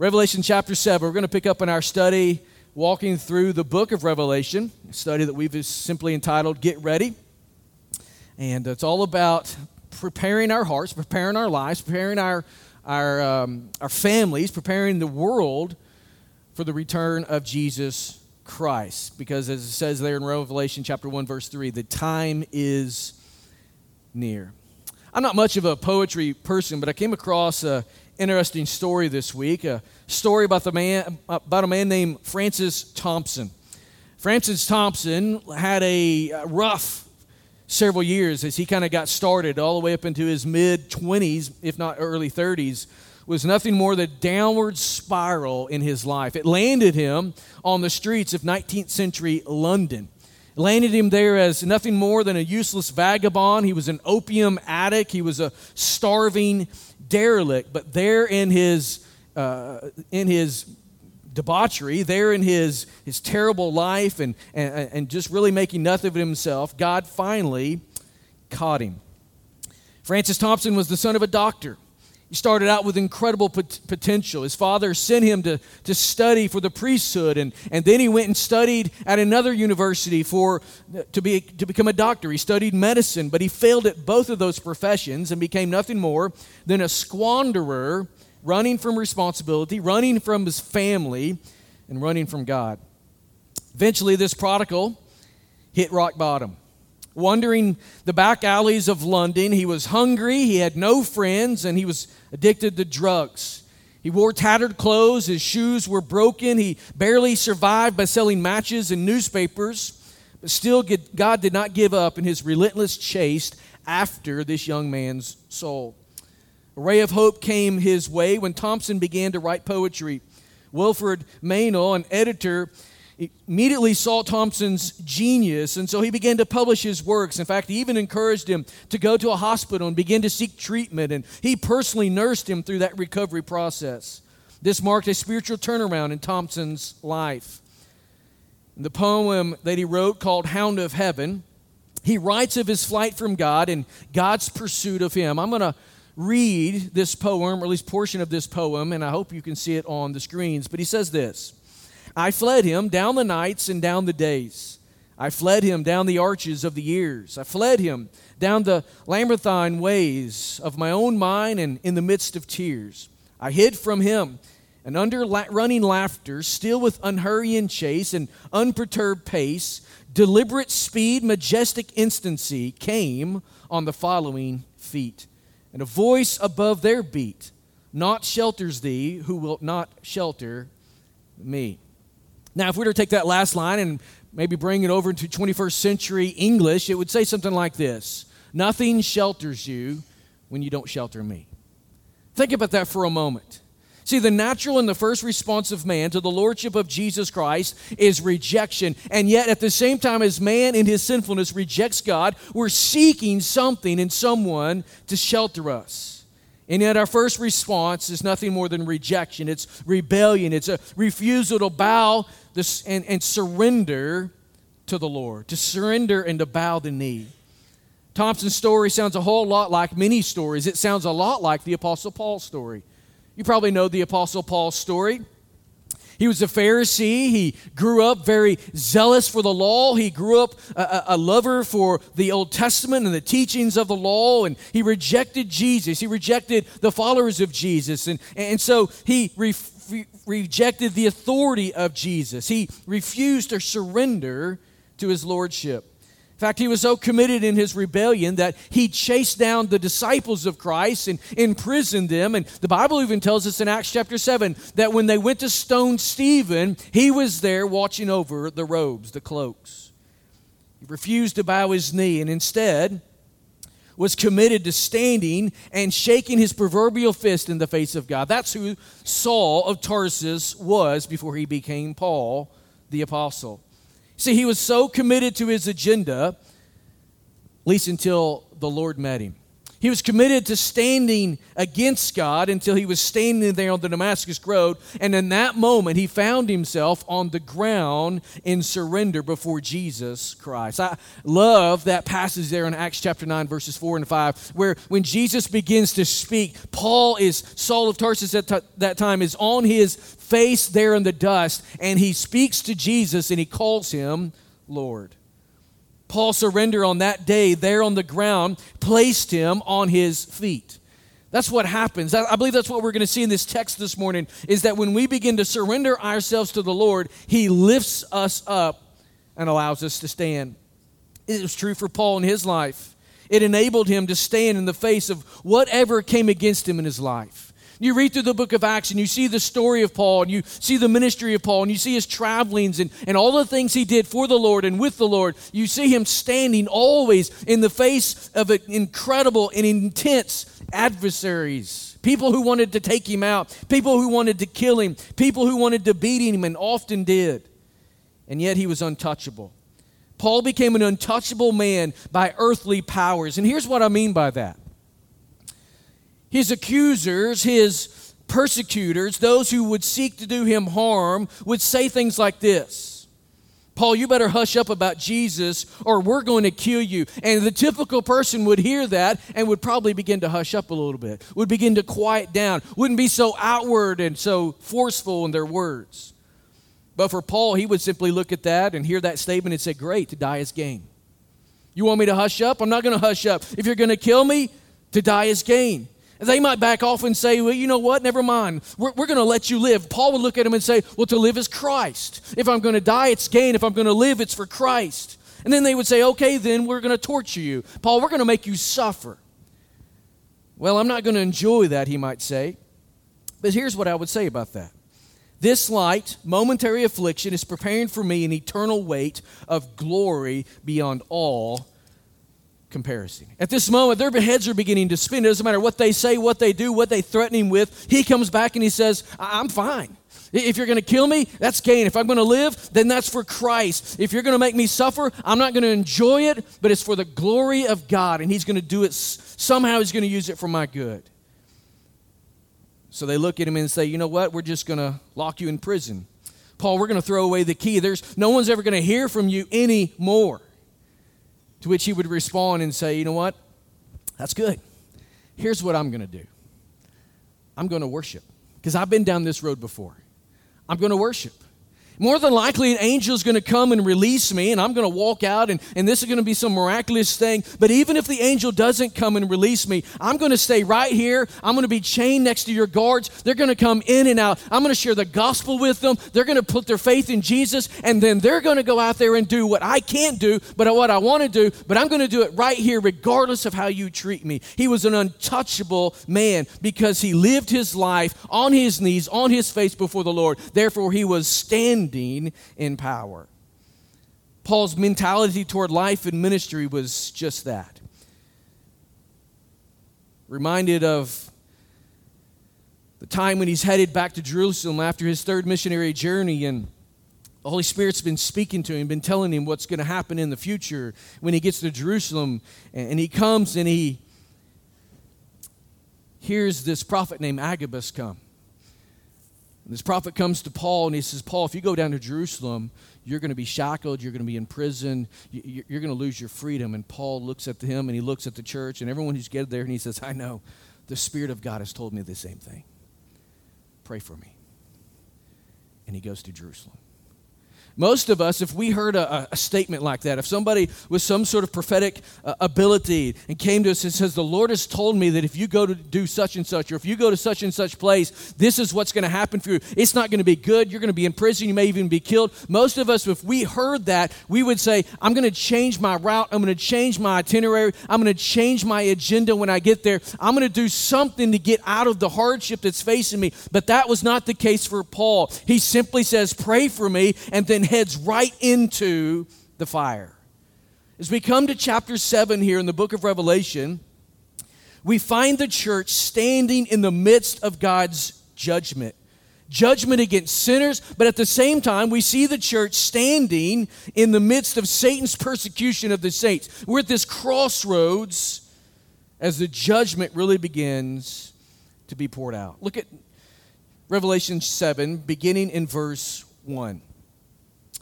Revelation chapter 7. We're going to pick up in our study walking through the book of Revelation, a study that we've simply entitled Get Ready. And it's all about preparing our hearts, preparing our lives, preparing our, our, um, our families, preparing the world for the return of Jesus Christ. Because as it says there in Revelation chapter 1, verse 3, the time is near. I'm not much of a poetry person, but I came across a interesting story this week a story about, the man, about a man named Francis Thompson. Francis Thompson had a uh, rough several years as he kind of got started all the way up into his mid 20s, if not early 30s, was nothing more than downward spiral in his life. It landed him on the streets of 19th century London. Landed him there as nothing more than a useless vagabond. He was an opium addict. He was a starving derelict, but there in his, uh, in his debauchery, there in his, his terrible life and, and, and just really making nothing of himself, God finally caught him. Francis Thompson was the son of a doctor. He started out with incredible pot- potential. His father sent him to, to study for the priesthood, and, and then he went and studied at another university for, to, be, to become a doctor. He studied medicine, but he failed at both of those professions and became nothing more than a squanderer, running from responsibility, running from his family, and running from God. Eventually, this prodigal hit rock bottom wandering the back alleys of London. He was hungry, he had no friends, and he was addicted to drugs. He wore tattered clothes, his shoes were broken, he barely survived by selling matches and newspapers. But still, God did not give up in his relentless chase after this young man's soul. A ray of hope came his way when Thompson began to write poetry. Wilfrid Meynell, an editor, immediately saw Thompson's genius, and so he began to publish his works. In fact, he even encouraged him to go to a hospital and begin to seek treatment, and he personally nursed him through that recovery process. This marked a spiritual turnaround in Thompson's life. In the poem that he wrote called Hound of Heaven, he writes of his flight from God and God's pursuit of him. I'm going to read this poem, or at least portion of this poem, and I hope you can see it on the screens. But he says this I fled him down the nights and down the days. I fled him down the arches of the years. I fled him down the labyrinthine ways of my own mind and in the midst of tears. I hid from him, and under la- running laughter, still with unhurrying chase and unperturbed pace, deliberate speed, majestic instancy came on the following feet. And a voice above their beat, Not shelters thee who will not shelter me. Now, if we were to take that last line and maybe bring it over into 21st century English, it would say something like this Nothing shelters you when you don't shelter me. Think about that for a moment. See, the natural and the first response of man to the lordship of Jesus Christ is rejection. And yet, at the same time as man in his sinfulness rejects God, we're seeking something and someone to shelter us. And yet, our first response is nothing more than rejection. It's rebellion. It's a refusal to bow this, and, and surrender to the Lord, to surrender and to bow the knee. Thompson's story sounds a whole lot like many stories. It sounds a lot like the Apostle Paul's story. You probably know the Apostle Paul's story. He was a Pharisee. He grew up very zealous for the law. He grew up a, a, lover for the Old Testament and the teachings of the law. And he rejected Jesus. He rejected the followers of Jesus. And, and so he re- re- rejected the authority of Jesus. He refused to surrender to his lordship. In fact, he was so committed in his rebellion that he chased down the disciples of Christ and imprisoned them. And the Bible even tells us in Acts chapter 7 that when they went to stone Stephen, he was there watching over the robes, the cloaks. He refused to bow his knee and instead was committed to standing and shaking his proverbial fist in the face of God. That's who Saul of Tarsus was before he became Paul the apostle. See, he was so committed to his agenda, at least until the Lord met him. He was committed to standing against God until he was standing there on the Damascus Road. And in that moment, he found himself on the ground in surrender before Jesus Christ. I love that passage there in Acts chapter 9, verses 4 and 5, where when Jesus begins to speak, Paul is, Saul of Tarsus at t- that time, is on his face there in the dust, and he speaks to Jesus and he calls him Lord. Paul surrender on that day there on the ground placed him on his feet. That's what happens. I believe that's what we're going to see in this text this morning is that when we begin to surrender ourselves to the Lord, he lifts us up and allows us to stand. It was true for Paul in his life. It enabled him to stand in the face of whatever came against him in his life. You read through the book of Acts and you see the story of Paul and you see the ministry of Paul and you see his travelings and, and all the things he did for the Lord and with the Lord. You see him standing always in the face of incredible and intense adversaries. People who wanted to take him out, people who wanted to kill him, people who wanted to beat him and often did. And yet he was untouchable. Paul became an untouchable man by earthly powers. And here's what I mean by that his accusers, his persecutors, those who would seek to do him harm, would say things like this Paul, you better hush up about Jesus or we're going to kill you. And the typical person would hear that and would probably begin to hush up a little bit, would begin to quiet down, wouldn't be so outward and so forceful in their words. But for Paul, he would simply look at that and hear that statement and say, Great, to die is gain. You want me to hush up? I'm not going to hush up. If you're going to kill me, to die is gain. They might back off and say, well, you know what? Never mind. We're, we're going to let you live. Paul would look at him and say, well, to live is Christ. If I'm going to die, it's gain. If I'm going to live, it's for Christ. And then they would say, okay, then we're going to torture you. Paul, we're going to make you suffer. Well, I'm not going to enjoy that, he might say. But here's what I would say about that. This light, momentary affliction is preparing for me an eternal weight of glory beyond all comparison. At this moment, their heads are beginning to spin. It doesn't matter what they say, what they do, what they threaten him with. He comes back and he says, I'm fine. If you're going to kill me, that's gain. If I'm going to live, then that's for Christ. If you're going to make me suffer, I'm not going to enjoy it, but it's for the glory of God, and He's going to do it. Somehow He's going to use it for my good. So they look at him and say, You know what? We're just going to lock you in prison. Paul, we're going to throw away the key. There's no one's ever going to hear from you anymore. To which he would respond and say, You know what? That's good. Here's what I'm going to do I'm going to worship because I've been down this road before. I'm going to worship more than likely an angel is going to come and release me and i'm going to walk out and, and this is going to be some miraculous thing. But even if the angel doesn't come and release me i'm going to stay right here. I'm going to be chained next to your guards. They're going to come in and out. I'm going to share the gospel with them. They're going to put their faith in jesus and then they're going to go out there and do what i can't do but what i want to do but i'm going to do it right here regardless of how you treat me. He was an untouchable man because he lived his life on his knees on his face before the lord. Therefore he was standing standing in power. Paul's mentality toward life and ministry was just that. Reminded of the time when he's headed back to Jerusalem after his third missionary journey and the Holy Spirit's been speaking to him, been telling him what's going to happen in the future when he gets to Jerusalem. And he comes and he hears this prophet named Agabus come. This prophet comes to Paul and he says, Paul, if you go down to Jerusalem, you're going to be shackled, you're going to be in prison, you're going to lose your freedom. And Paul looks at him and he looks at the church and everyone who's gathered there and he says, I know, the Spirit of God has told me the same thing. Pray for me. And he goes to Jerusalem. Most of us, if we heard a, a, statement like that, if somebody with some sort of prophetic uh, ability and came to us and says, The Lord has told me that if you go to do such and such, or if you go to such and such place, this is what's going to happen for you. It's not going to be good. You're going to be in prison. You may even be killed. Most of us, if we heard that, we would say, I'm going to change my route. I'm going to change my itinerary. I'm going to change my agenda when I get there. I'm going to do something to get out of the hardship that's facing me. But that was not the case for Paul. He simply says, Pray for me, and then heads right into the fire. As we come to chapter 7 here in the book of Revelation, we find the church standing in the midst of God's judgment. Judgment against sinners, but at the same time, we see the church standing in the midst of Satan's persecution of the saints. We're at this crossroads as the judgment really begins to be poured out. Look at Revelation 7, beginning in verse 1.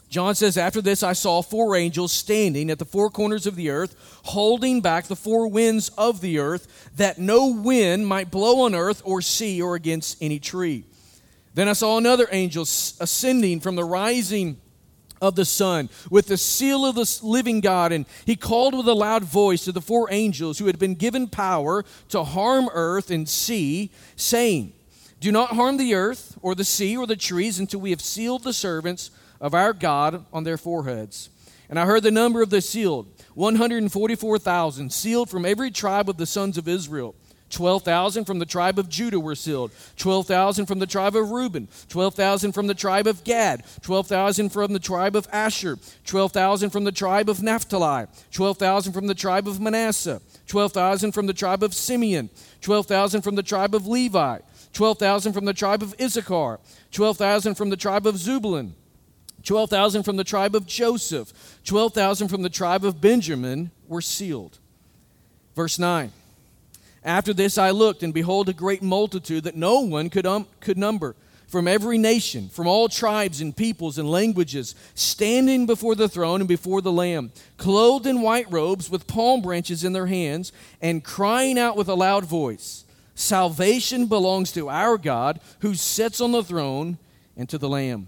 John says, After this, I saw four angels standing at the four corners of the earth, holding back the four winds of the earth, that no wind might blow on earth or sea or against any tree. Then I saw another angel ascending from the rising of the sun with the seal of the living God. And he called with a loud voice to the four angels who had been given power to harm earth and sea, saying, Do not harm the earth or the sea or the trees until we have sealed the servants of our God on their foreheads. And I heard the number of the sealed 144,000, sealed from every tribe of the sons of Israel. 12,000 from the tribe of Judah were sealed, 12,000 from the tribe of Reuben, 12,000 from the tribe of Gad, 12,000 from the tribe of Asher, 12,000 from the tribe of Naphtali, 12,000 from the tribe of Manasseh, 12,000 from the tribe of Simeon, 12,000 from the tribe of Levi, 12,000 from the tribe of Issachar, 12,000 from the tribe of Zebulun, 12,000 from the tribe of Joseph, 12,000 from the tribe of Benjamin were sealed. Verse 9 After this I looked, and behold, a great multitude that no one could, um, could number, from every nation, from all tribes and peoples and languages, standing before the throne and before the Lamb, clothed in white robes with palm branches in their hands, and crying out with a loud voice Salvation belongs to our God who sits on the throne and to the Lamb.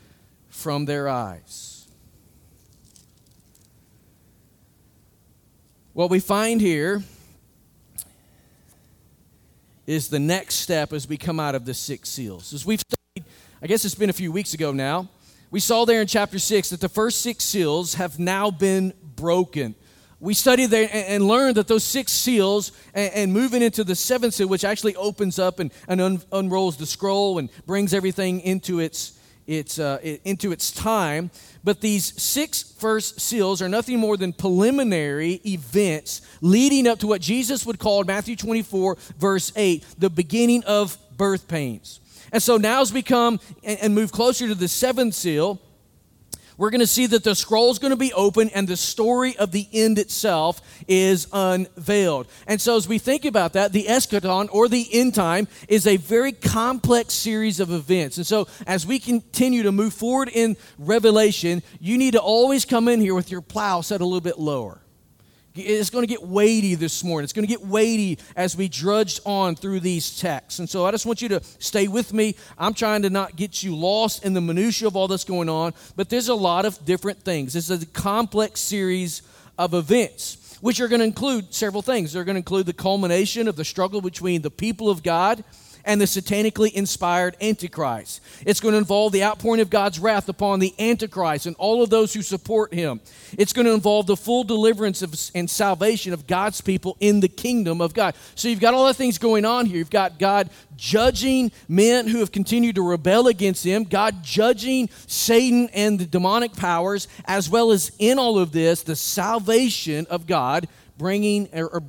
from their eyes. What we find here is the next step as we come out of the six seals. As we've studied, I guess it's been a few weeks ago now, we saw there in chapter 6 that the first six seals have now been broken. We studied there and learned that those six seals, and, moving into the seventh seal, which actually opens up and unrolls the scroll and brings everything into its its, uh, into its time. But these six first seals are nothing more than preliminary events leading up to what Jesus would call in Matthew 24, verse 8, the beginning of birth pains. And so now as we come and, and move closer to the seventh seal, we're going to see that the scroll is going to be open and the story of the end itself is unveiled. And so, as we think about that, the eschaton or the end time is a very complex series of events. And so, as we continue to move forward in Revelation, you need to always come in here with your plow set a little bit lower. It's going to get weighty this morning. It's going to get weighty as we drudged on through these texts. And so I just want you to stay with me. I'm trying to not get you lost in the minutiae of all that's going on, but there's a lot of different things. This is a complex series of events, which are going to include several things. They're going to include the culmination of the struggle between the people of God and the satanically inspired Antichrist. It's going to involve the outpouring of God's wrath upon the Antichrist and all of those who support him. It's going to involve the full deliverance of, and salvation of God's people in the kingdom of God. So you've got all the things going on here. You've got God judging men who have continued to rebel against him, God judging Satan and the demonic powers, as well as in all of this, the salvation of God bringing or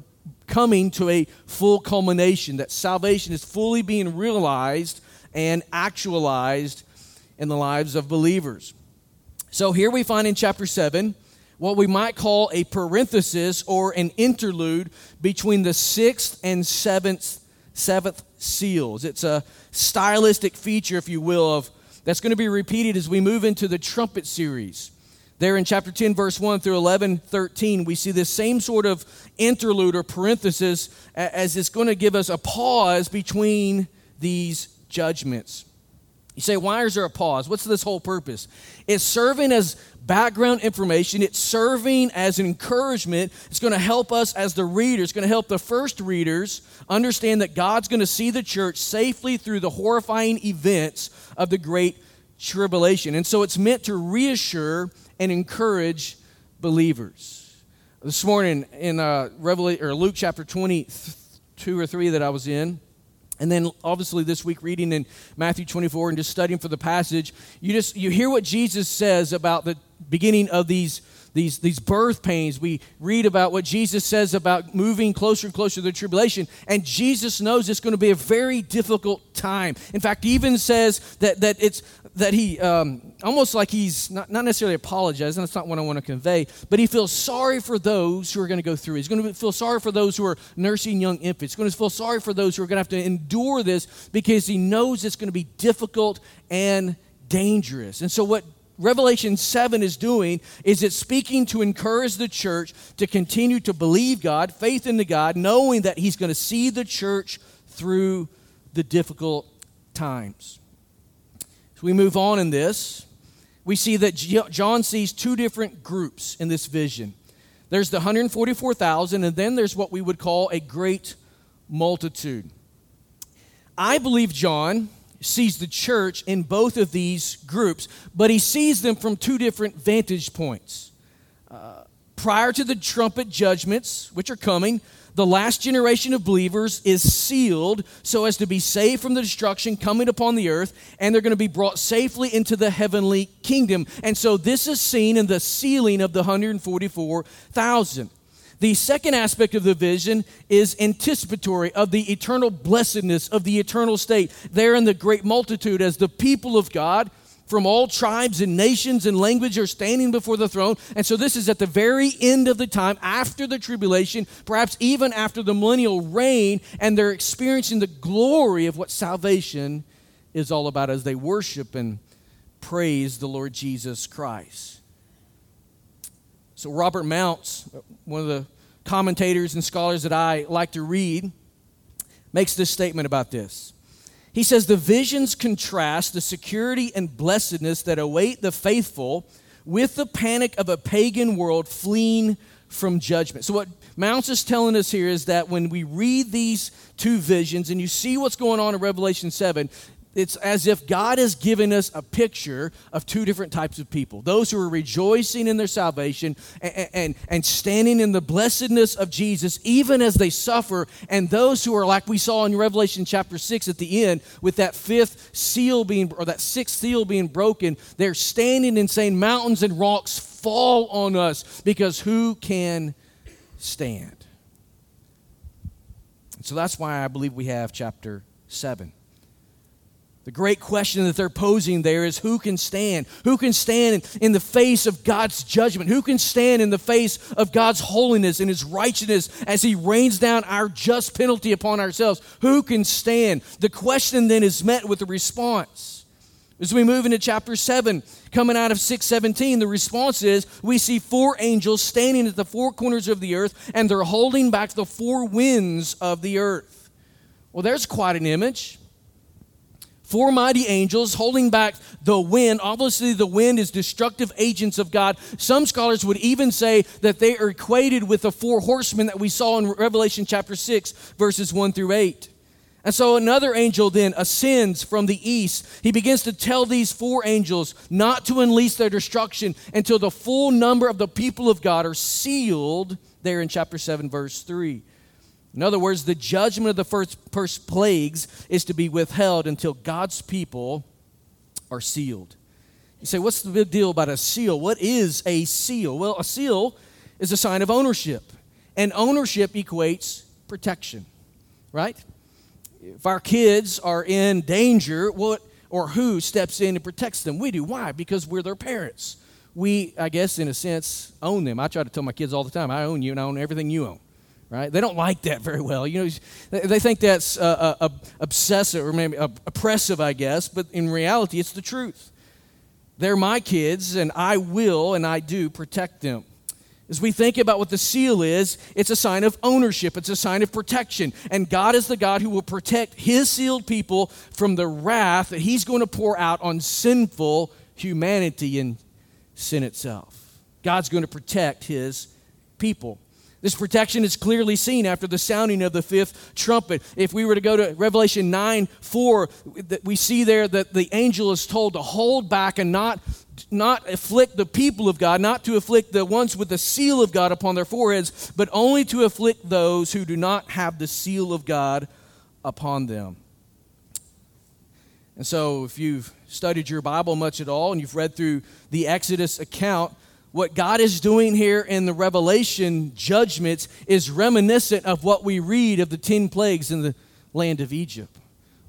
coming to a full culmination, that salvation is fully being realized and actualized in the lives of believers. So here we find in chapter 7 what we might call a parenthesis or an interlude between the sixth and seventh, seventh seals. It's a stylistic feature, if you will, of that's going to be repeated as we move into the trumpet series. There in chapter 10, verse 1 through 11, 13, we see this same sort of interlude or parenthesis as it's going to give us a pause between these judgments. You say, why is there a pause? What's this whole purpose? It's serving as background information, it's serving as an encouragement. It's going to help us as the readers, it's going to help the first readers understand that God's going to see the church safely through the horrifying events of the Great Tribulation. And so it's meant to reassure and encourage believers. This morning in uh, Revelation, or Luke chapter 22 or 3 that I was in, and then obviously this week reading in Matthew 24 and just studying for the passage, you just you hear what Jesus says about the beginning of these these, these birth pains. We read about what Jesus says about moving closer and closer to the tribulation. And Jesus knows it's going to be a very difficult time. In fact, he even says that, that it's that he um, almost like he's not, not necessarily apologizing, that's not what I want to convey, but he feels sorry for those who are going to go through. He's going to feel sorry for those who are nursing young infants. He's going to feel sorry for those who are going to have to endure this because he knows it's going to be difficult and dangerous. And so, what Revelation 7 is doing is it's speaking to encourage the church to continue to believe God, faith in the God, knowing that He's going to see the church through the difficult times. As we move on in this, we see that John sees two different groups in this vision. There's the 144,000, and then there's what we would call a great multitude. I believe John sees the church in both of these groups, but he sees them from two different vantage points. Uh, prior to the trumpet judgments, which are coming, the last generation of believers is sealed so as to be saved from the destruction coming upon the earth, and they're going to be brought safely into the heavenly kingdom. And so this is seen in the sealing of the 144,000. The second aspect of the vision is anticipatory of the eternal blessedness of the eternal state. There in the great multitude, as the people of God from all tribes and nations and language are standing before the throne. And so this is at the very end of the time, after the tribulation, perhaps even after the millennial reign, and they're experiencing the glory of what salvation is all about as they worship and praise the Lord Jesus Christ. So, Robert Mounce, one of the commentators and scholars that I like to read, makes this statement about this. He says, The visions contrast the security and blessedness that await the faithful with the panic of a pagan world fleeing from judgment. So, what Mounce is telling us here is that when we read these two visions and you see what's going on in Revelation 7, it's as if God has given us a picture of two different types of people those who are rejoicing in their salvation and, and, and, standing in the blessedness of Jesus, even as they suffer, and those who are like we saw in Revelation chapter 6 at the end, with that fifth seal being, or that sixth seal being broken, they're standing and saying, Mountains and rocks fall on us because who can stand? So that's why I believe we have chapter 7. The great question that they're posing there is who can stand? Who can stand in the face of God's judgment? Who can stand in the face of God's holiness and his righteousness as he rains down our just penalty upon ourselves? Who can stand? The question then is met with a response. As we move into chapter 7, coming out of 617, the response is we see four angels standing at the four corners of the earth and they're holding back the four winds of the earth. Well, there's quite an image four mighty angels holding back the wind. Obviously, the wind is destructive agents of God. Some scholars would even say that they are equated with the four horsemen that we saw in Revelation chapter 6, verses 1 through 8. And so another angel then ascends from the east. He begins to tell these four angels not to unleash their destruction until the full number of the people of God are sealed there in chapter 7, verse 3. In other words, the judgment of the first, first plagues is to be withheld until God's people are sealed. You say, what's the big deal about a seal? What is a seal? Well, a seal is a sign of ownership, and ownership equates protection, right? If our kids are in danger, what or who steps in and protects them? We do. Why? Because we're their parents. We, I guess, in a sense, own them. I try to tell my kids all the time, I own you and I own everything you own right? They don't like that very well. You know, they think that's uh, uh, obsessive or maybe oppressive, I guess, but in reality, it's the truth. They're my kids, and I will and I do protect them. As we think about what the seal is, it's a sign of ownership, it's a sign of protection. And God is the God who will protect his sealed people from the wrath that he's going to pour out on sinful humanity and sin itself. God's going to protect his people. This protection is clearly seen after the sounding of the fifth trumpet. If we were to go to Revelation 9 4, we see there that the angel is told to hold back and not, not afflict the people of God, not to afflict the ones with the seal of God upon their foreheads, but only to afflict those who do not have the seal of God upon them. And so, if you've studied your Bible much at all and you've read through the Exodus account, what God is doing here in the Revelation judgments is reminiscent of what we read of the 10 plagues in the land of Egypt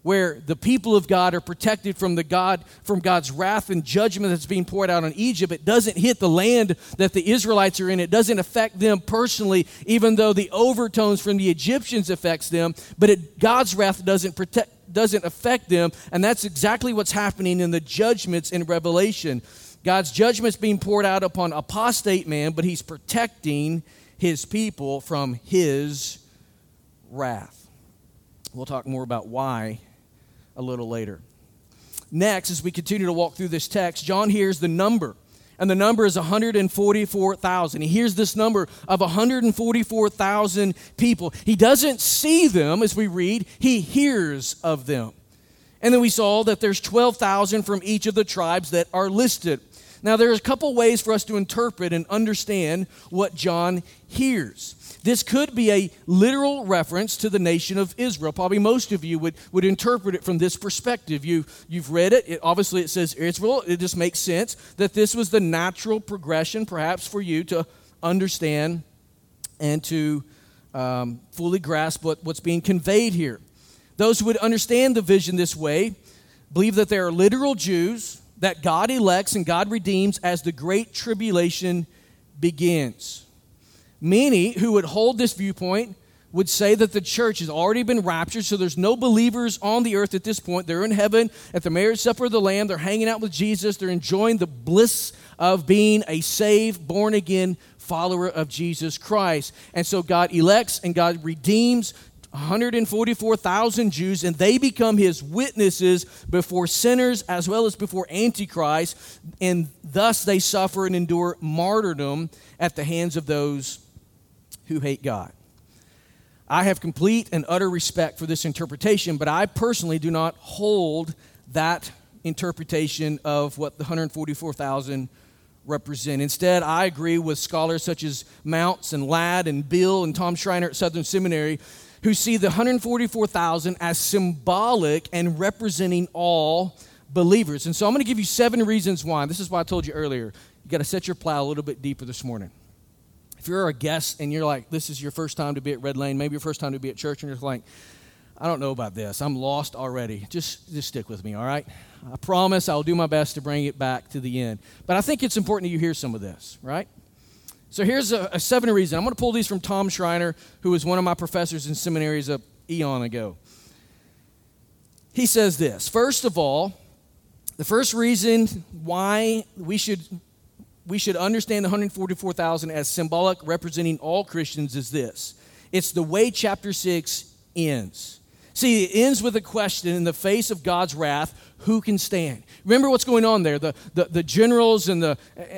where the people of God are protected from the God from God's wrath and judgment that's being poured out on Egypt. It doesn't hit the land that the Israelites are in. It doesn't affect them personally, even though the overtones from the Egyptians affects them. But it, God's wrath doesn't protect doesn't affect them, and that's exactly what's happening in the judgments in Revelation. God's judgment's being poured out upon apostate man, but he's protecting his people from his wrath. We'll talk more about why a little later. Next, as we continue to walk through this text, John hears the number, and the number is 144,000. He hears this number of 144,000 people. He doesn't see them as we read, he hears of them. And then we saw that there's 12,000 from each of the tribes that are listed. Now, there's a couple ways for us to interpret and understand what John hears. This could be a literal reference to the nation of Israel. Probably most of you would, would interpret it from this perspective. You, you've read it. it. Obviously, it says Israel. It just makes sense that this was the natural progression, perhaps, for you to understand and to um, fully grasp what, what's being conveyed here. Those who would understand the vision this way believe that there are literal Jews that God elects and God redeems as the great tribulation begins. Many who would hold this viewpoint would say that the church has already been raptured, so there's no believers on the earth at this point. They're in heaven at the marriage supper of the Lamb. They're hanging out with Jesus. They're enjoying the bliss of being a saved, born again follower of Jesus Christ. And so God elects and God redeems 144,000 Jews, and they become his witnesses before sinners as well as before Antichrist, and thus they suffer and endure martyrdom at the hands of those who hate God. I have complete and utter respect for this interpretation, but I personally do not hold that interpretation of what the 144,000 represent. Instead, I agree with scholars such as Mounce and Ladd and Beale and Tom Schreiner at Southern Seminary who see the 144,000 as symbolic and representing all believers. And so I'm going to give you seven reasons why. This is why I told you earlier. You got to set your plow a little bit deeper this morning. If you're a guest and you're like, this is your first time to be at Red Lane, maybe your first time to be at church, and you're like, I don't know about this. I'm lost already. Just, just stick with me, all right? I promise I'll do my best to bring it back to the end. But I think it's important that you hear some of this, right? So here's a, a seven reason. I'm going to pull these from Tom Schreiner, who was one of my professors in seminaries a eon ago. He says this First of all, the first reason why we should we should understand the 144,000 as symbolic representing all Christians is this. It's the way chapter 6 ends. See, it ends with a question in the face of God's wrath who can stand? Remember what's going on there. The, the, the, generals and, the,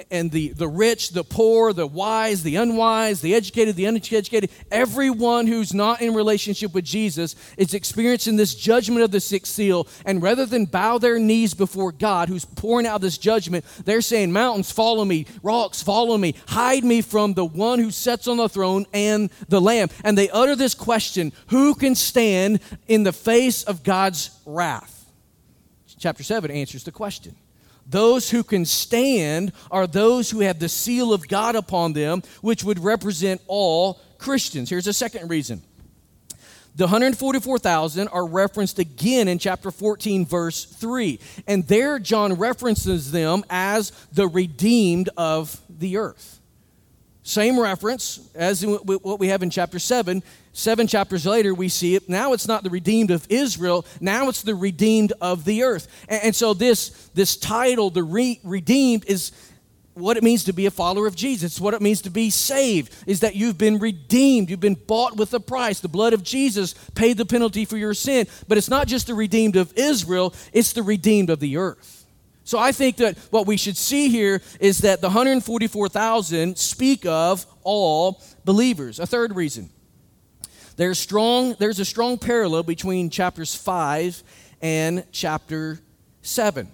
and the, the rich, the poor, the wise, the unwise, the educated, the uneducated, everyone who's not in relationship with Jesus is experiencing this judgment of the sixth seal. And rather than bow their knees before God, who's pouring out this judgment, they're saying, Mountains, follow me, rocks, follow me, hide me from the one who sits on the throne and the Lamb. And they utter this question Who can stand in the face of God's wrath? Chapter 7 answers the question. Those who can stand are those who have the seal of God upon them, which would represent all Christians. Here's a second reason. The 144,000 are referenced again in chapter 14, verse 3. And there, John references them as the redeemed of the earth. Same reference as what we have in chapter 7 Seven chapters later, we see it. Now it's not the redeemed of Israel. Now it's the redeemed of the earth. And, and so this, this title, the re- redeemed, is what it means to be a follower of Jesus, what it means to be saved, is that you've been redeemed. You've been bought with a price. The blood of Jesus paid the penalty for your sin. But it's not just the redeemed of Israel, it's the redeemed of the earth. So I think that what we should see here is that the 144,000 speak of all believers. A third reason. There's strong there's a strong parallel between chapters 5 and chapter 7.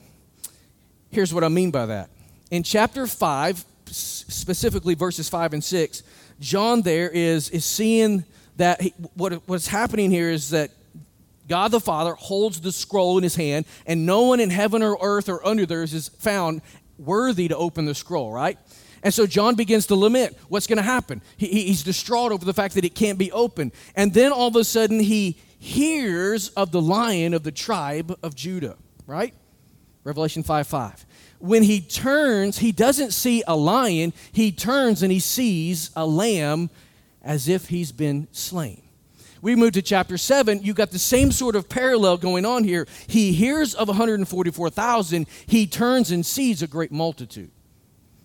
Here's what I mean by that. In chapter 5, specifically verses 5 and 6, John there is, is seeing that he, what, what's happening here is that God the Father holds the scroll in his hand, and no one in heaven or earth or under there is found worthy to open the scroll, right? And so John begins to lament what's going to happen. He, he's distraught over the fact that it can't be opened. And then all of a sudden, he hears of the lion of the tribe of Judah, right? Revelation 5 5. When he turns, he doesn't see a lion, he turns and he sees a lamb as if he's been slain. We move to chapter 7, you got the same sort of parallel going on here. He hears of 144,000, he turns and sees a great multitude.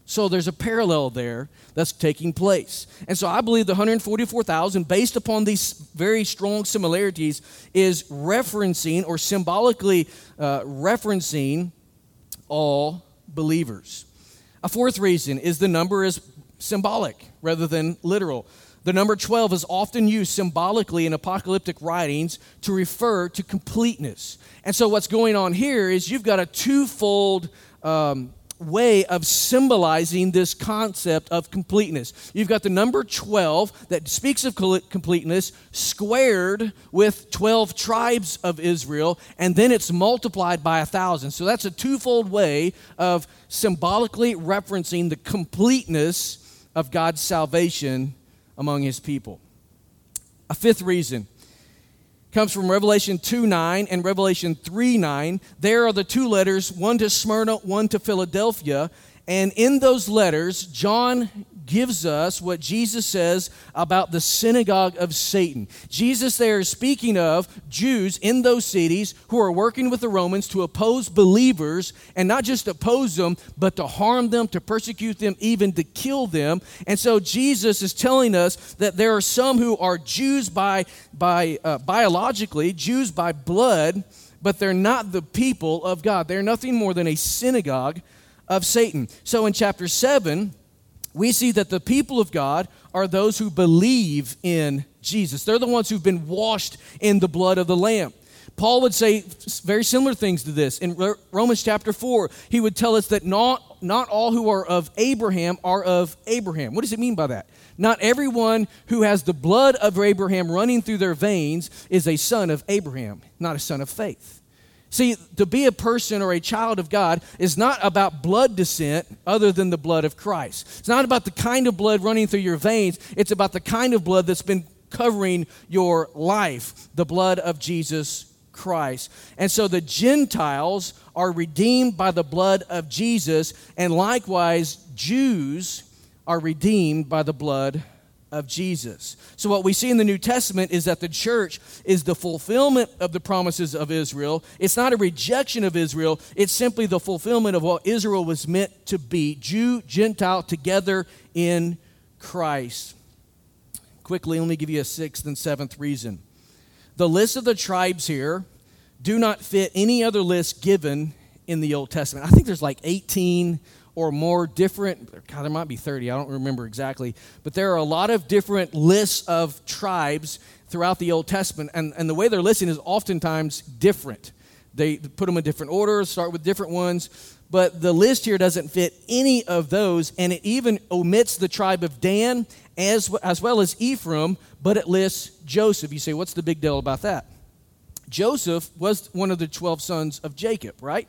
So there's a parallel there that's taking place. And so I believe the 144,000, based upon these very strong similarities, is referencing or symbolically uh, referencing all believers. A fourth reason is the number is symbolic rather than literal. The number 12 is often used symbolically in apocalyptic writings to refer to completeness. And so, what's going on here is you've got a twofold um, way of symbolizing this concept of completeness. You've got the number 12 that speaks of completeness squared with 12 tribes of Israel, and then it's multiplied by a thousand. So that's a twofold way of symbolically referencing the completeness of God's salvation among his people. A fifth reason comes from Revelation 2 9 and Revelation 3 9. There are the two letters, one to Smyrna, one to Philadelphia. And in those letters, John gives us what Jesus says about the synagogue of Satan. Jesus there is speaking of Jews in those cities who are working with the Romans to oppose believers and not just oppose them, but to harm them, to persecute them, even to kill them. And so Jesus is telling us that there are some who are Jews by, by uh, biologically, Jews by blood, but they're not the people of God. They're nothing more than a synagogue of Satan. So in chapter 7, we see that the people of God are those who believe in Jesus. They're the ones who've been washed in the blood of the Lamb. Paul would say very similar things to this. In Romans chapter 4, he would tell us that not, not all who are of Abraham are of Abraham. What does it mean by that? Not everyone who has the blood of Abraham running through their veins is a son of Abraham, not a son of faith. See, to be a person or a child of God is not about blood descent other than the blood of Christ. It's not about the kind of blood running through your veins, it's about the kind of blood that's been covering your life the blood of Jesus Christ. And so the Gentiles are redeemed by the blood of Jesus, and likewise, Jews are redeemed by the blood of Jesus. So, what we see in the New Testament is that the church is the fulfillment of the promises of Israel. It's not a rejection of Israel, it's simply the fulfillment of what Israel was meant to be Jew, Gentile, together in Christ. Quickly, let me give you a sixth and seventh reason. The list of the tribes here do not fit any other list given in the Old Testament. I think there's like 18 or more different, God, there might be 30, I don't remember exactly, but there are a lot of different lists of tribes throughout the Old Testament, and, and the way they're listed is oftentimes different. They put them in different orders, start with different ones, but the list here doesn't fit any of those, and it even omits the tribe of Dan as, as well as Ephraim, but it lists Joseph. You say, what's the big deal about that? Joseph was one of the 12 sons of Jacob, right?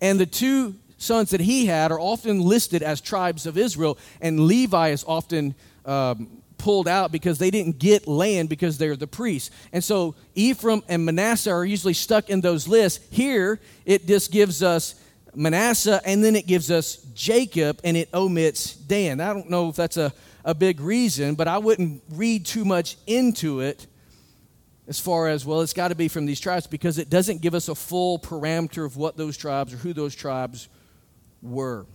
And the two sons that he had are often listed as tribes of Israel, and Levi is often um, pulled out because they didn't get land because they're the priests. And so Ephraim and Manasseh are usually stuck in those lists. Here, it just gives us Manasseh, and then it gives us Jacob, and it omits Dan. I don't know if that's a, a big reason, but I wouldn't read too much into it as far as, well, it's got to be from these tribes because it doesn't give us a full parameter of what those tribes or who those tribes were.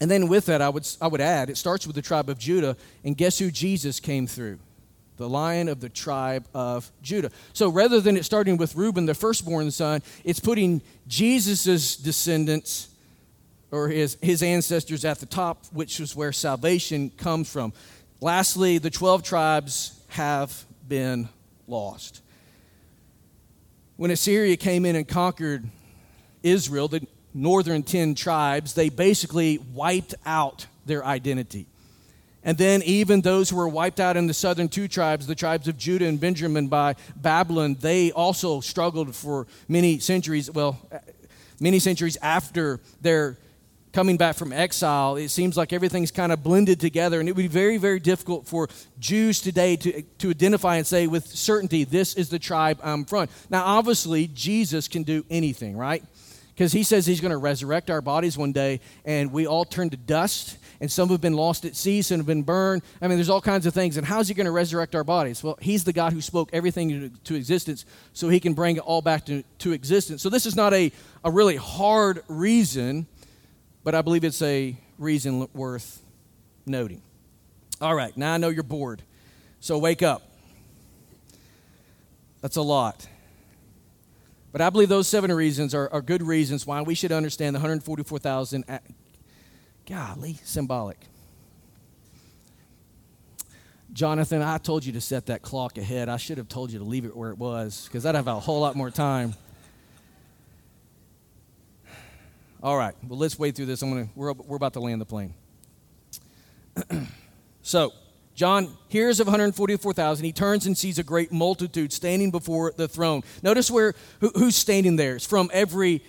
And then with that, I would, I would add, it starts with the tribe of Judah, and guess who Jesus came through? The lion of the tribe of Judah. So rather than it starting with Reuben, the firstborn son, it's putting Jesus' descendants or his, his ancestors at the top, which is where salvation comes from. Lastly, the 12 tribes have been lost. When Assyria came in and conquered Israel, the northern 10 tribes, they basically wiped out their identity. And then, even those who were wiped out in the southern two tribes, the tribes of Judah and Benjamin by Babylon, they also struggled for many centuries. Well, many centuries after their coming back from exile, it seems like everything's kind of blended together. And it would be very, very difficult for Jews today to, to identify and say with certainty, this is the tribe I'm from. Now, obviously, Jesus can do anything, right? Because he says he's going to resurrect our bodies one day, and we all turn to dust, and some have been lost at sea, some have been burned. I mean, there's all kinds of things. And how's he going to resurrect our bodies? Well, he's the God who spoke everything to, existence, so he can bring it all back to, to existence. So this is not a, a really hard reason but I believe it's a reason worth noting. All right, now I know you're bored, so wake up. That's a lot. But I believe those seven reasons are, are good reasons why we should understand the 144,000. Uh, golly, symbolic. Jonathan, I told you to set that clock ahead. I should have told you to leave it where it was because I'd have a whole lot more time. All right, well, let's wait through this. I'm gonna, we're, we're about to land the plane. so, John hears of 144,000. He turns and sees a great multitude standing before the throne. Notice where who, who's standing there. It's from every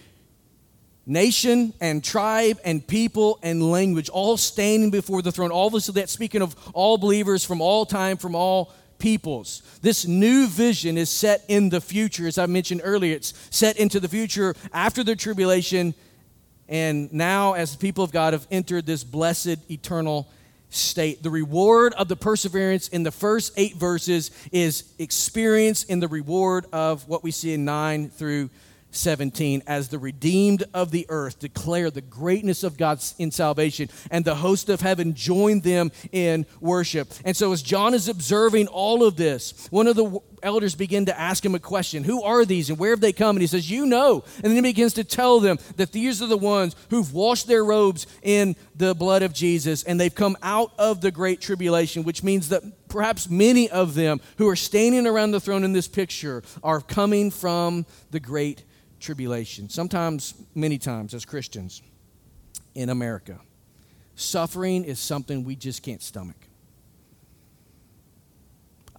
nation and tribe and people and language, all standing before the throne. All this that speaking of all believers from all time, from all peoples. This new vision is set in the future, as I mentioned earlier. It's set into the future after the tribulation and now, as the people of God have entered this blessed eternal state, the reward of the perseverance in the first eight verses is experience in the reward of what we see in 9 through 17 as the redeemed of the earth declare the greatness of God in salvation and the host of heaven join them in worship. And so as John is observing all of this, one of the elders begin to ask him a question. Who are these and where have they come? And he says, "You know." And then he begins to tell them that these are the ones who've washed their robes in the blood of Jesus and they've come out of the great tribulation, which means that perhaps many of them who are standing around the throne in this picture are coming from the great tribulation. Sometimes, many times, as Christians in America, suffering is something we just can't stomach.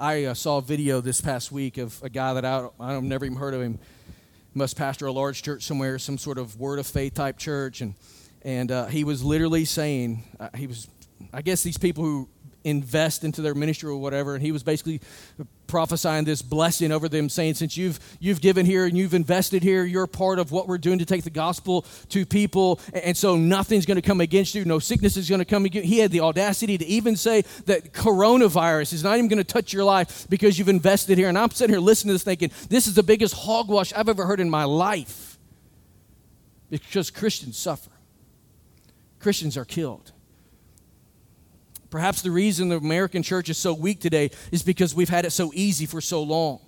I uh, saw a video this past week of a guy that I, I've never even heard of him. He must pastor a large church somewhere, some sort of word of faith type church, and and uh, he was literally saying uh, he was. I guess these people who invest into their ministry or whatever. And he was basically prophesying this blessing over them, saying, Since you've, you've given here and you've invested here, you're part of what we're doing to take the gospel to people. And so nothing's going to come against you. No sickness is going to come against you. He had the audacity to even say that coronavirus is not even going to touch your life because you've invested here. And I'm sitting here listening to this thinking, This is the biggest hogwash I've ever heard in my life because Christians suffer, Christians are killed. Perhaps the reason the American church is so weak today is because we've had it so easy for so long.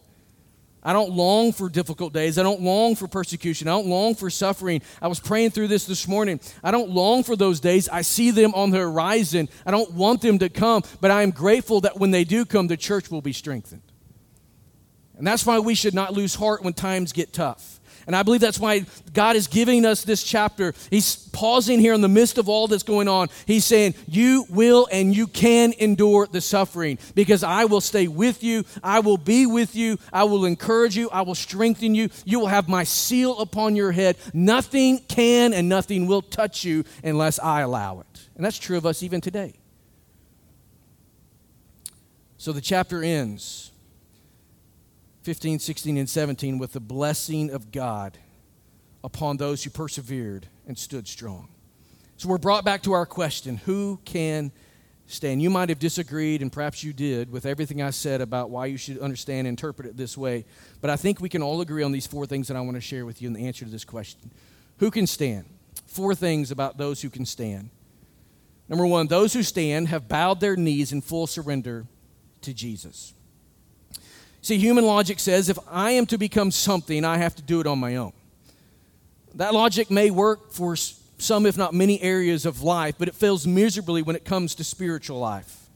I don't long for difficult days. I don't long for persecution. I don't long for suffering. I was praying through this this morning. I don't long for those days. I see them on the horizon. I don't want them to come, but I am grateful that when they do come, the church will be strengthened. And that's why we should not lose heart when times get tough. And I believe that's why God is giving us this chapter. He's pausing here in the midst of all that's going on. He's saying, You will and you can endure the suffering because I will stay with you. I will be with you. I will encourage you. I will strengthen you. You will have my seal upon your head. Nothing can and nothing will touch you unless I allow it. And that's true of us even today. So the chapter ends 15, 16, and 17 with the blessing of God upon those who persevered and stood strong. So we're brought back to our question who can stand? You might have disagreed, and perhaps you did, with everything I said about why you should understand and interpret it this way. But I think we can all agree on these four things that I want to share with you in the answer to this question. Who can stand? Four things about those who can stand. Number one, those who stand have bowed their knees in full surrender to Jesus. See, human logic says if I am to become something, I have to do it on my own. That logic may work for some, if not many, areas of life, but it fails miserably when it comes to spiritual life.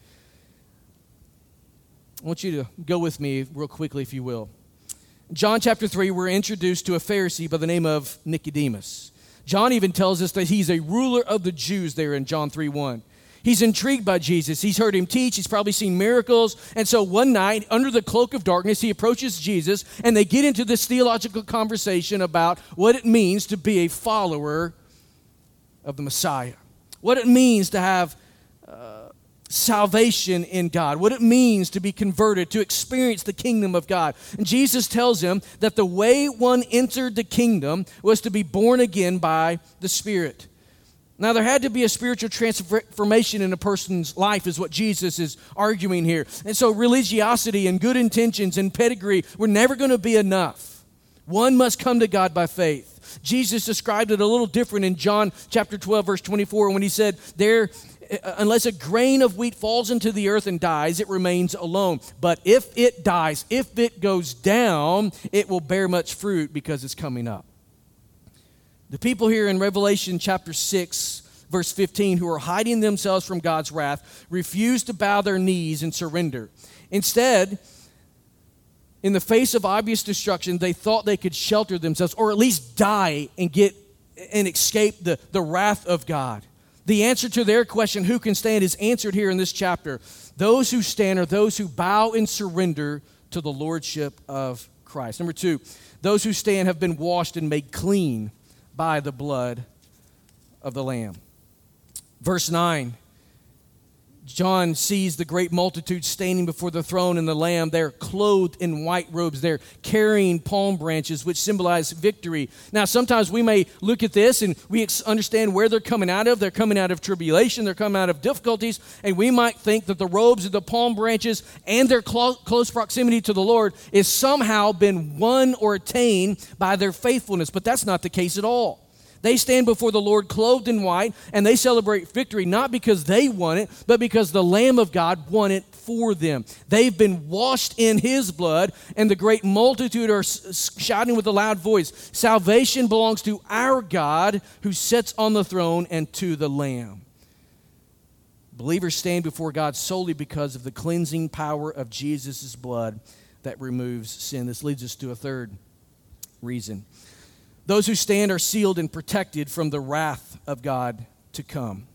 I want you to go with me real quickly, if you will. John chapter 3, we're introduced to a Pharisee by the name of Nicodemus. John even tells us that he's a ruler of the Jews there in John 3 1. He's intrigued by Jesus. He's heard him teach. He's probably seen miracles. And so one night, under the cloak of darkness, he approaches Jesus and they get into this theological conversation about what it means to be a follower of the Messiah, what it means to have uh, salvation in God, what it means to be converted, to experience the kingdom of God. And Jesus tells him that the way one entered the kingdom was to be born again by the Spirit. Now, there had to be a spiritual transformation in a person's life, is what Jesus is arguing here. And so, religiosity and good intentions and pedigree were never going to be enough. One must come to God by faith. Jesus described it a little different in John chapter 12, verse 24, when he said, There, uh, unless a grain of wheat falls into the earth and dies, it remains alone. But if it dies, if it goes down, it will bear much fruit because it's coming up. The people here in Revelation chapter 6, verse 15, who are hiding themselves from God's wrath, refuse to bow their knees and surrender. Instead, in the face of obvious destruction, they thought they could shelter themselves or at least die and get and escape the, the wrath of God. The answer to their question, who can stand, is answered here in this chapter. Those who stand are those who bow and surrender to the lordship of Christ. Number two, those who stand have been washed and made clean by the blood of the Lamb. Verse 9 John sees the great multitude standing before the throne and the Lamb. They're clothed in white robes. They're carrying palm branches, which symbolize victory. Now, sometimes we may look at this and we understand where they're coming out of. They're coming out of tribulation, they're coming out of difficulties, and we might think that the robes and the palm branches and their close proximity to the Lord is somehow been won or attained by their faithfulness. But that's not the case at all. They stand before the Lord clothed in white, and they celebrate victory not because they won it, but because the Lamb of God won it for them. They've been washed in His blood, and the great multitude are shouting with a loud voice Salvation belongs to our God who sits on the throne and to the Lamb. Believers stand before God solely because of the cleansing power of Jesus' blood that removes sin. This leads us to a third reason. Those who stand are sealed and protected from the wrath of God to come.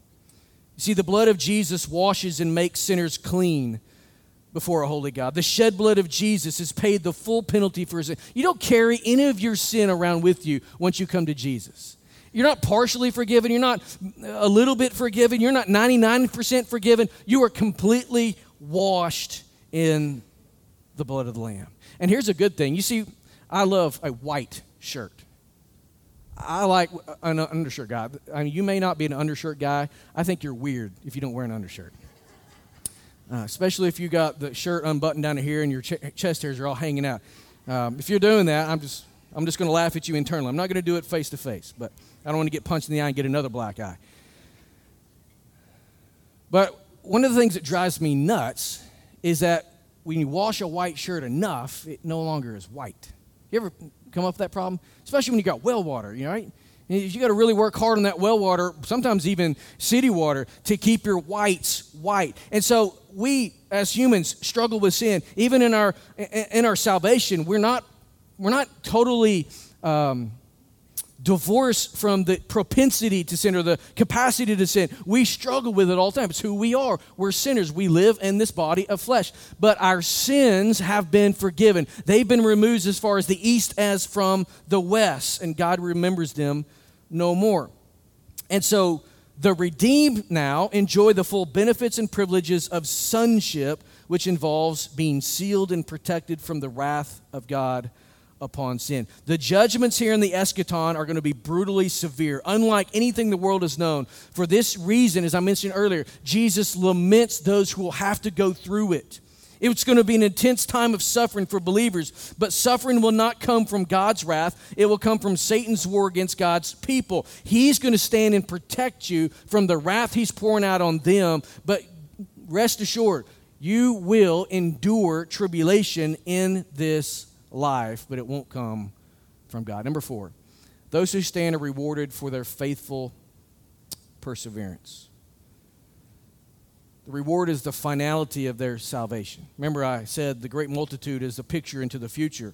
You see, the blood of Jesus washes and makes sinners clean before a holy God. The shed blood of Jesus has paid the full penalty for sin. You don't carry any of your sin around with you once you come to Jesus. You're not partially forgiven. You're not a little bit forgiven. You're not 99% forgiven. You are completely washed in the blood of the Lamb. And here's a good thing. You see, I love a white shirt. I like an undershirt guy. I mean, you may not be an undershirt guy. I think you're weird if you don't wear an undershirt. Uh, especially if you got the shirt unbuttoned down here and your ch- chest hairs are all hanging out. Um, if you're doing that, I'm just I'm just going to laugh at you internally. I'm not going to do it face to face, but I don't want to get punched in the eye and get another black eye. But one of the things that drives me nuts is that when you wash a white shirt enough, it no longer is white. You ever come up with that problem? Especially when you got well water, you know, right? You got to really work hard on that well water, sometimes even city water, to keep your whites white. And so we, as humans, struggle with sin. Even in our in our salvation, we're not we're not totally um, divorce from the propensity to sin or the capacity to sin. We struggle with it all the time. It's who we are. We're sinners. We live in this body of flesh. But our sins have been forgiven. They've been removed as far as the east as from the west, and God remembers them no more. And so the redeemed now enjoy the full benefits and privileges of sonship, which involves being sealed and protected from the wrath of God upon sin. The judgments here in the eschaton are going to be brutally severe, unlike anything the world has known. For this reason, as I mentioned earlier, Jesus laments those who will have to go through it. It's going to be an intense time of suffering for believers, but suffering will not come from God's wrath. It will come from Satan's war against God's people. He's going to stand and protect you from the wrath he's pouring out on them, but rest assured, you will endure tribulation in this life, but it won't come from God. Number four, those who stand are rewarded for their faithful perseverance. The reward is the finality of their salvation. Remember, I said the great multitude is a picture into the future.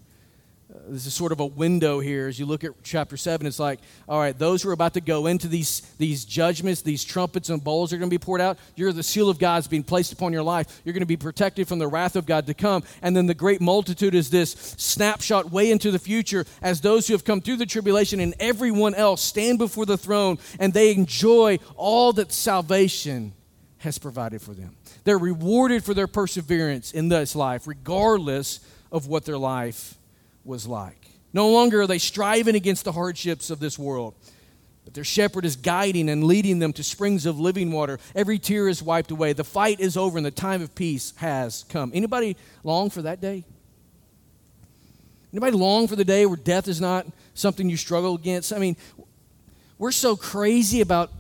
This is sort of a window here. As you look at chapter 7 it's like all right those who are about to go into these these judgments these trumpets and bowls are going to be poured out. You're the seal of god's being placed upon your life. You're going to be protected from the wrath of god to come. And then the great multitude is this snapshot way into the future as those who have come through the tribulation and everyone else stand before the throne and they enjoy all that salvation has provided for them. They're rewarded for their perseverance in this life, regardless of what their life was like. No longer are they striving against the hardships of this world, but their shepherd is guiding and leading them to springs of living water. Every tear is wiped away. The fight is over and the time of peace has come. Anybody long for that day? Anybody long for the day where death is not something you struggle against? I mean, we're so crazy about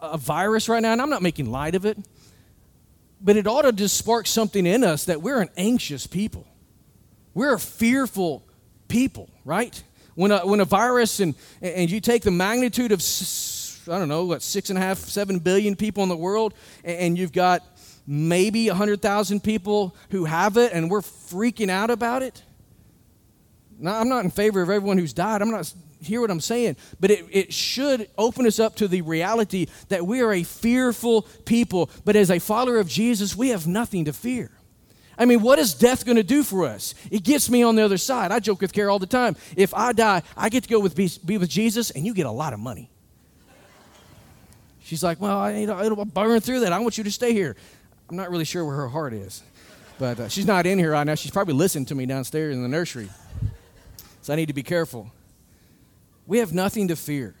a virus right now, and I'm not making light of it, but it ought to just spark something in us that we're an anxious people. We're a fearful people, right? When a, when a virus and, and you take the magnitude of, I don't know, what, six and a half, seven billion people in the world, and you've got maybe 100,000 people who have it, and we're freaking out about it. Now, I'm not in favor of everyone who's died. I'm not hear what I'm saying, but it, it should open us up to the reality that we are a fearful people, but as a follower of Jesus, we have nothing to fear. I mean, what is death going to do for us? It gets me on the other side. I joke with Kara all the time. If I die, I get to go with be, be with Jesus, and you get a lot of money. She's like, well, I, know, it'll burn through that. I want you to stay here. I'm not really sure where her heart is, but uh, she's not in here right now. She's probably listening to me downstairs in the nursery. So I need to be careful. We have nothing to fear.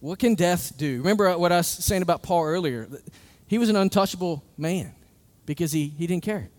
What can death do? Remember what I was saying about Paul earlier? He was an untouchable man because he, he didn't care.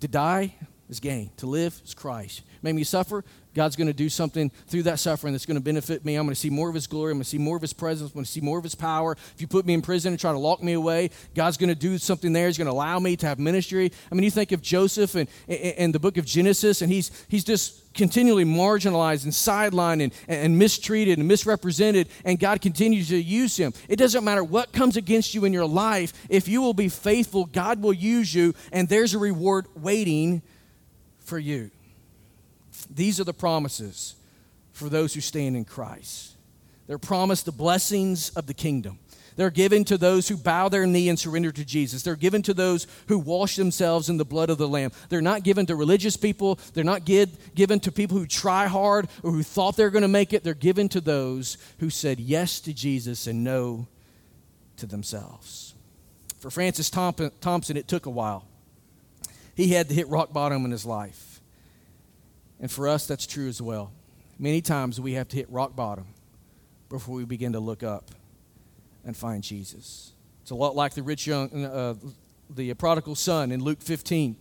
To die is gain, to live is Christ. Made me suffer, God's going to do something through that suffering that's going to benefit me. I'm going to see more of His glory. I'm going to see more of His presence. I'm going to see more of His power. If you put me in prison and try to lock me away, God's going to do something there. He's going to allow me to have ministry. I mean, you think of Joseph and, and the book of Genesis, and he's, he's just continually marginalized and sidelined and, and mistreated and misrepresented, and God continues to use him. It doesn't matter what comes against you in your life, if you will be faithful, God will use you, and there's a reward waiting for you. These are the promises for those who stand in Christ. They're promised the blessings of the kingdom. They're given to those who bow their knee and surrender to Jesus. They're given to those who wash themselves in the blood of the Lamb. They're not given to religious people. They're not give, given to people who try hard or who thought they're going to make it. They're given to those who said yes to Jesus and no to themselves. For Francis Thompson, it took a while. He had to hit rock bottom in his life. And for us, that's true as well. Many times we have to hit rock bottom before we begin to look up and find Jesus. It's a lot like the rich young, uh, the prodigal son in Luke 15,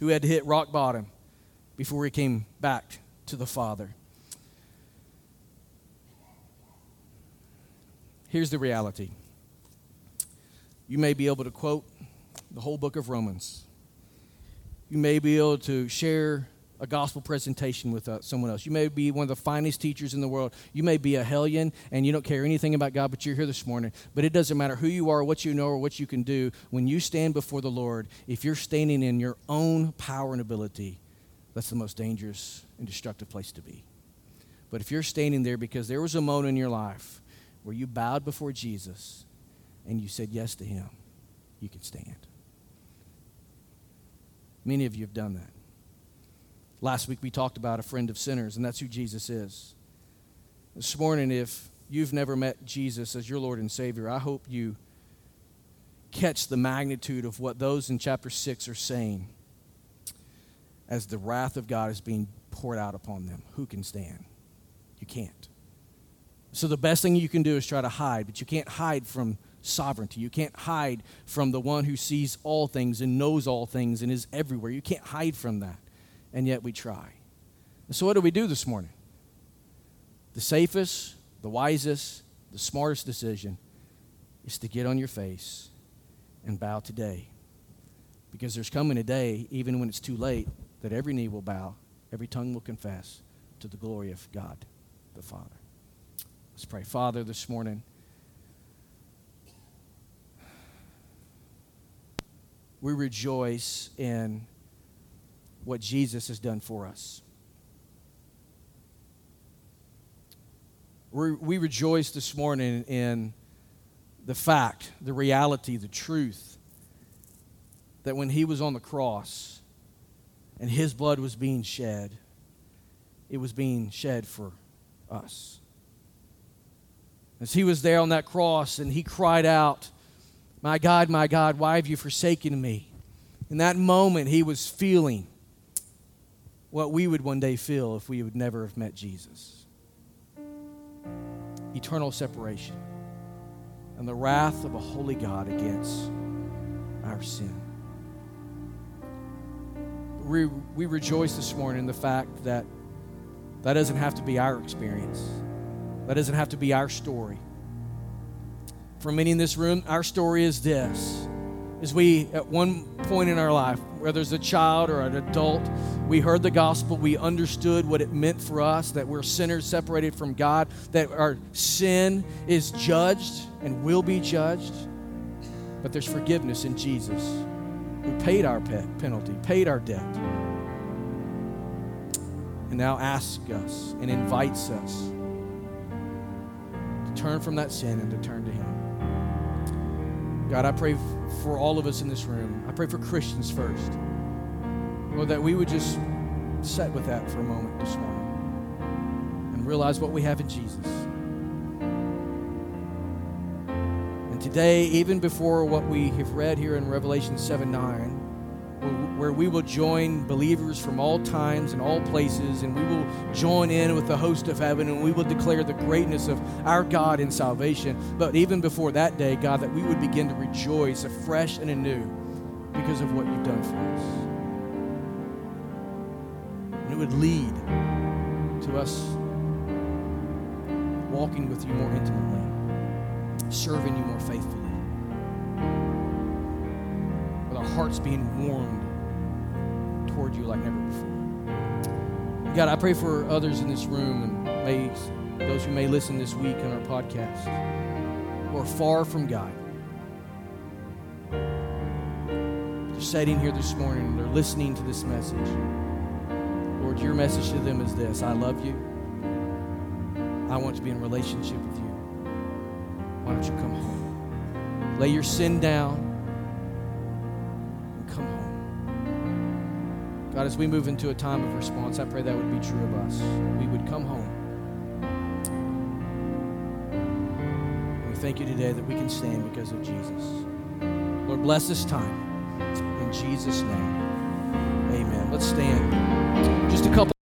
who had to hit rock bottom before he came back to the Father. Here's the reality you may be able to quote the whole book of Romans, you may be able to share a gospel presentation with uh, someone else. You may be one of the finest teachers in the world. You may be a hellion and you don't care anything about God, but you're here this morning. But it doesn't matter who you are, what you know, or what you can do. When you stand before the Lord, if you're standing in your own power and ability, that's the most dangerous and destructive place to be. But if you're standing there because there was a moment in your life where you bowed before Jesus and you said yes to Him, you can stand. Many of you have done that. Last week we talked about a friend of sinners, and that's who Jesus is. This morning, if you've never met Jesus as your Lord and Savior, I hope you catch the magnitude of what those in chapter 6 are saying as the wrath of God is being poured out upon them. Who can stand? You can't. So the best thing you can do is try to hide, but you can't hide from sovereignty. You can't hide from the one who sees all things and knows all things and is everywhere. You can't hide from that. And yet we try. And so, what do we do this morning? The safest, the wisest, the smartest decision is to get on your face and bow today. Because there's coming a day, even when it's too late, that every knee will bow, every tongue will confess to the glory of God the Father. Let's pray. Father, this morning, we rejoice in what Jesus has done for us. we rejoice this morning in the fact, the reality, the truth that when he was on the cross and his blood was being shed, it was being shed for us. As he was there on that cross and he cried out, My God, my God, why have you forsaken me? In that moment, he was feeling what we would one day feel if we would never have met Jesus eternal separation and the wrath of a holy God against our sin. We, we rejoice this morning in the fact that that doesn't have to be our experience, that doesn't have to be our story. For many in this room, our story is this is we, at one point in our life, whether it's a child or an adult, we heard the gospel, we understood what it meant for us that we're sinners separated from God, that our sin is judged and will be judged. But there's forgiveness in Jesus who paid our penalty, paid our debt, and now asks us and invites us to turn from that sin and to turn to Him. God, I pray for all of us in this room. I pray for Christians first. Lord, that we would just sit with that for a moment this morning and realize what we have in Jesus. And today, even before what we have read here in Revelation 7 9, where we will join believers from all times and all places, and we will join in with the host of heaven, and we will declare the greatness of our God in salvation. But even before that day, God, that we would begin to rejoice afresh and anew because of what you've done for us. And it would lead to us walking with you more intimately, serving you more faithfully with our hearts being warmed you like never before. God, I pray for others in this room and may those who may listen this week on our podcast who are far from God. They're sitting here this morning, and they're listening to this message. Lord, your message to them is this I love you. I want to be in relationship with you. Why don't you come home? Lay your sin down God, as we move into a time of response, I pray that would be true of us. We would come home. And we thank you today that we can stand because of Jesus. Lord, bless this time. In Jesus' name, amen. Let's stand. Just a couple.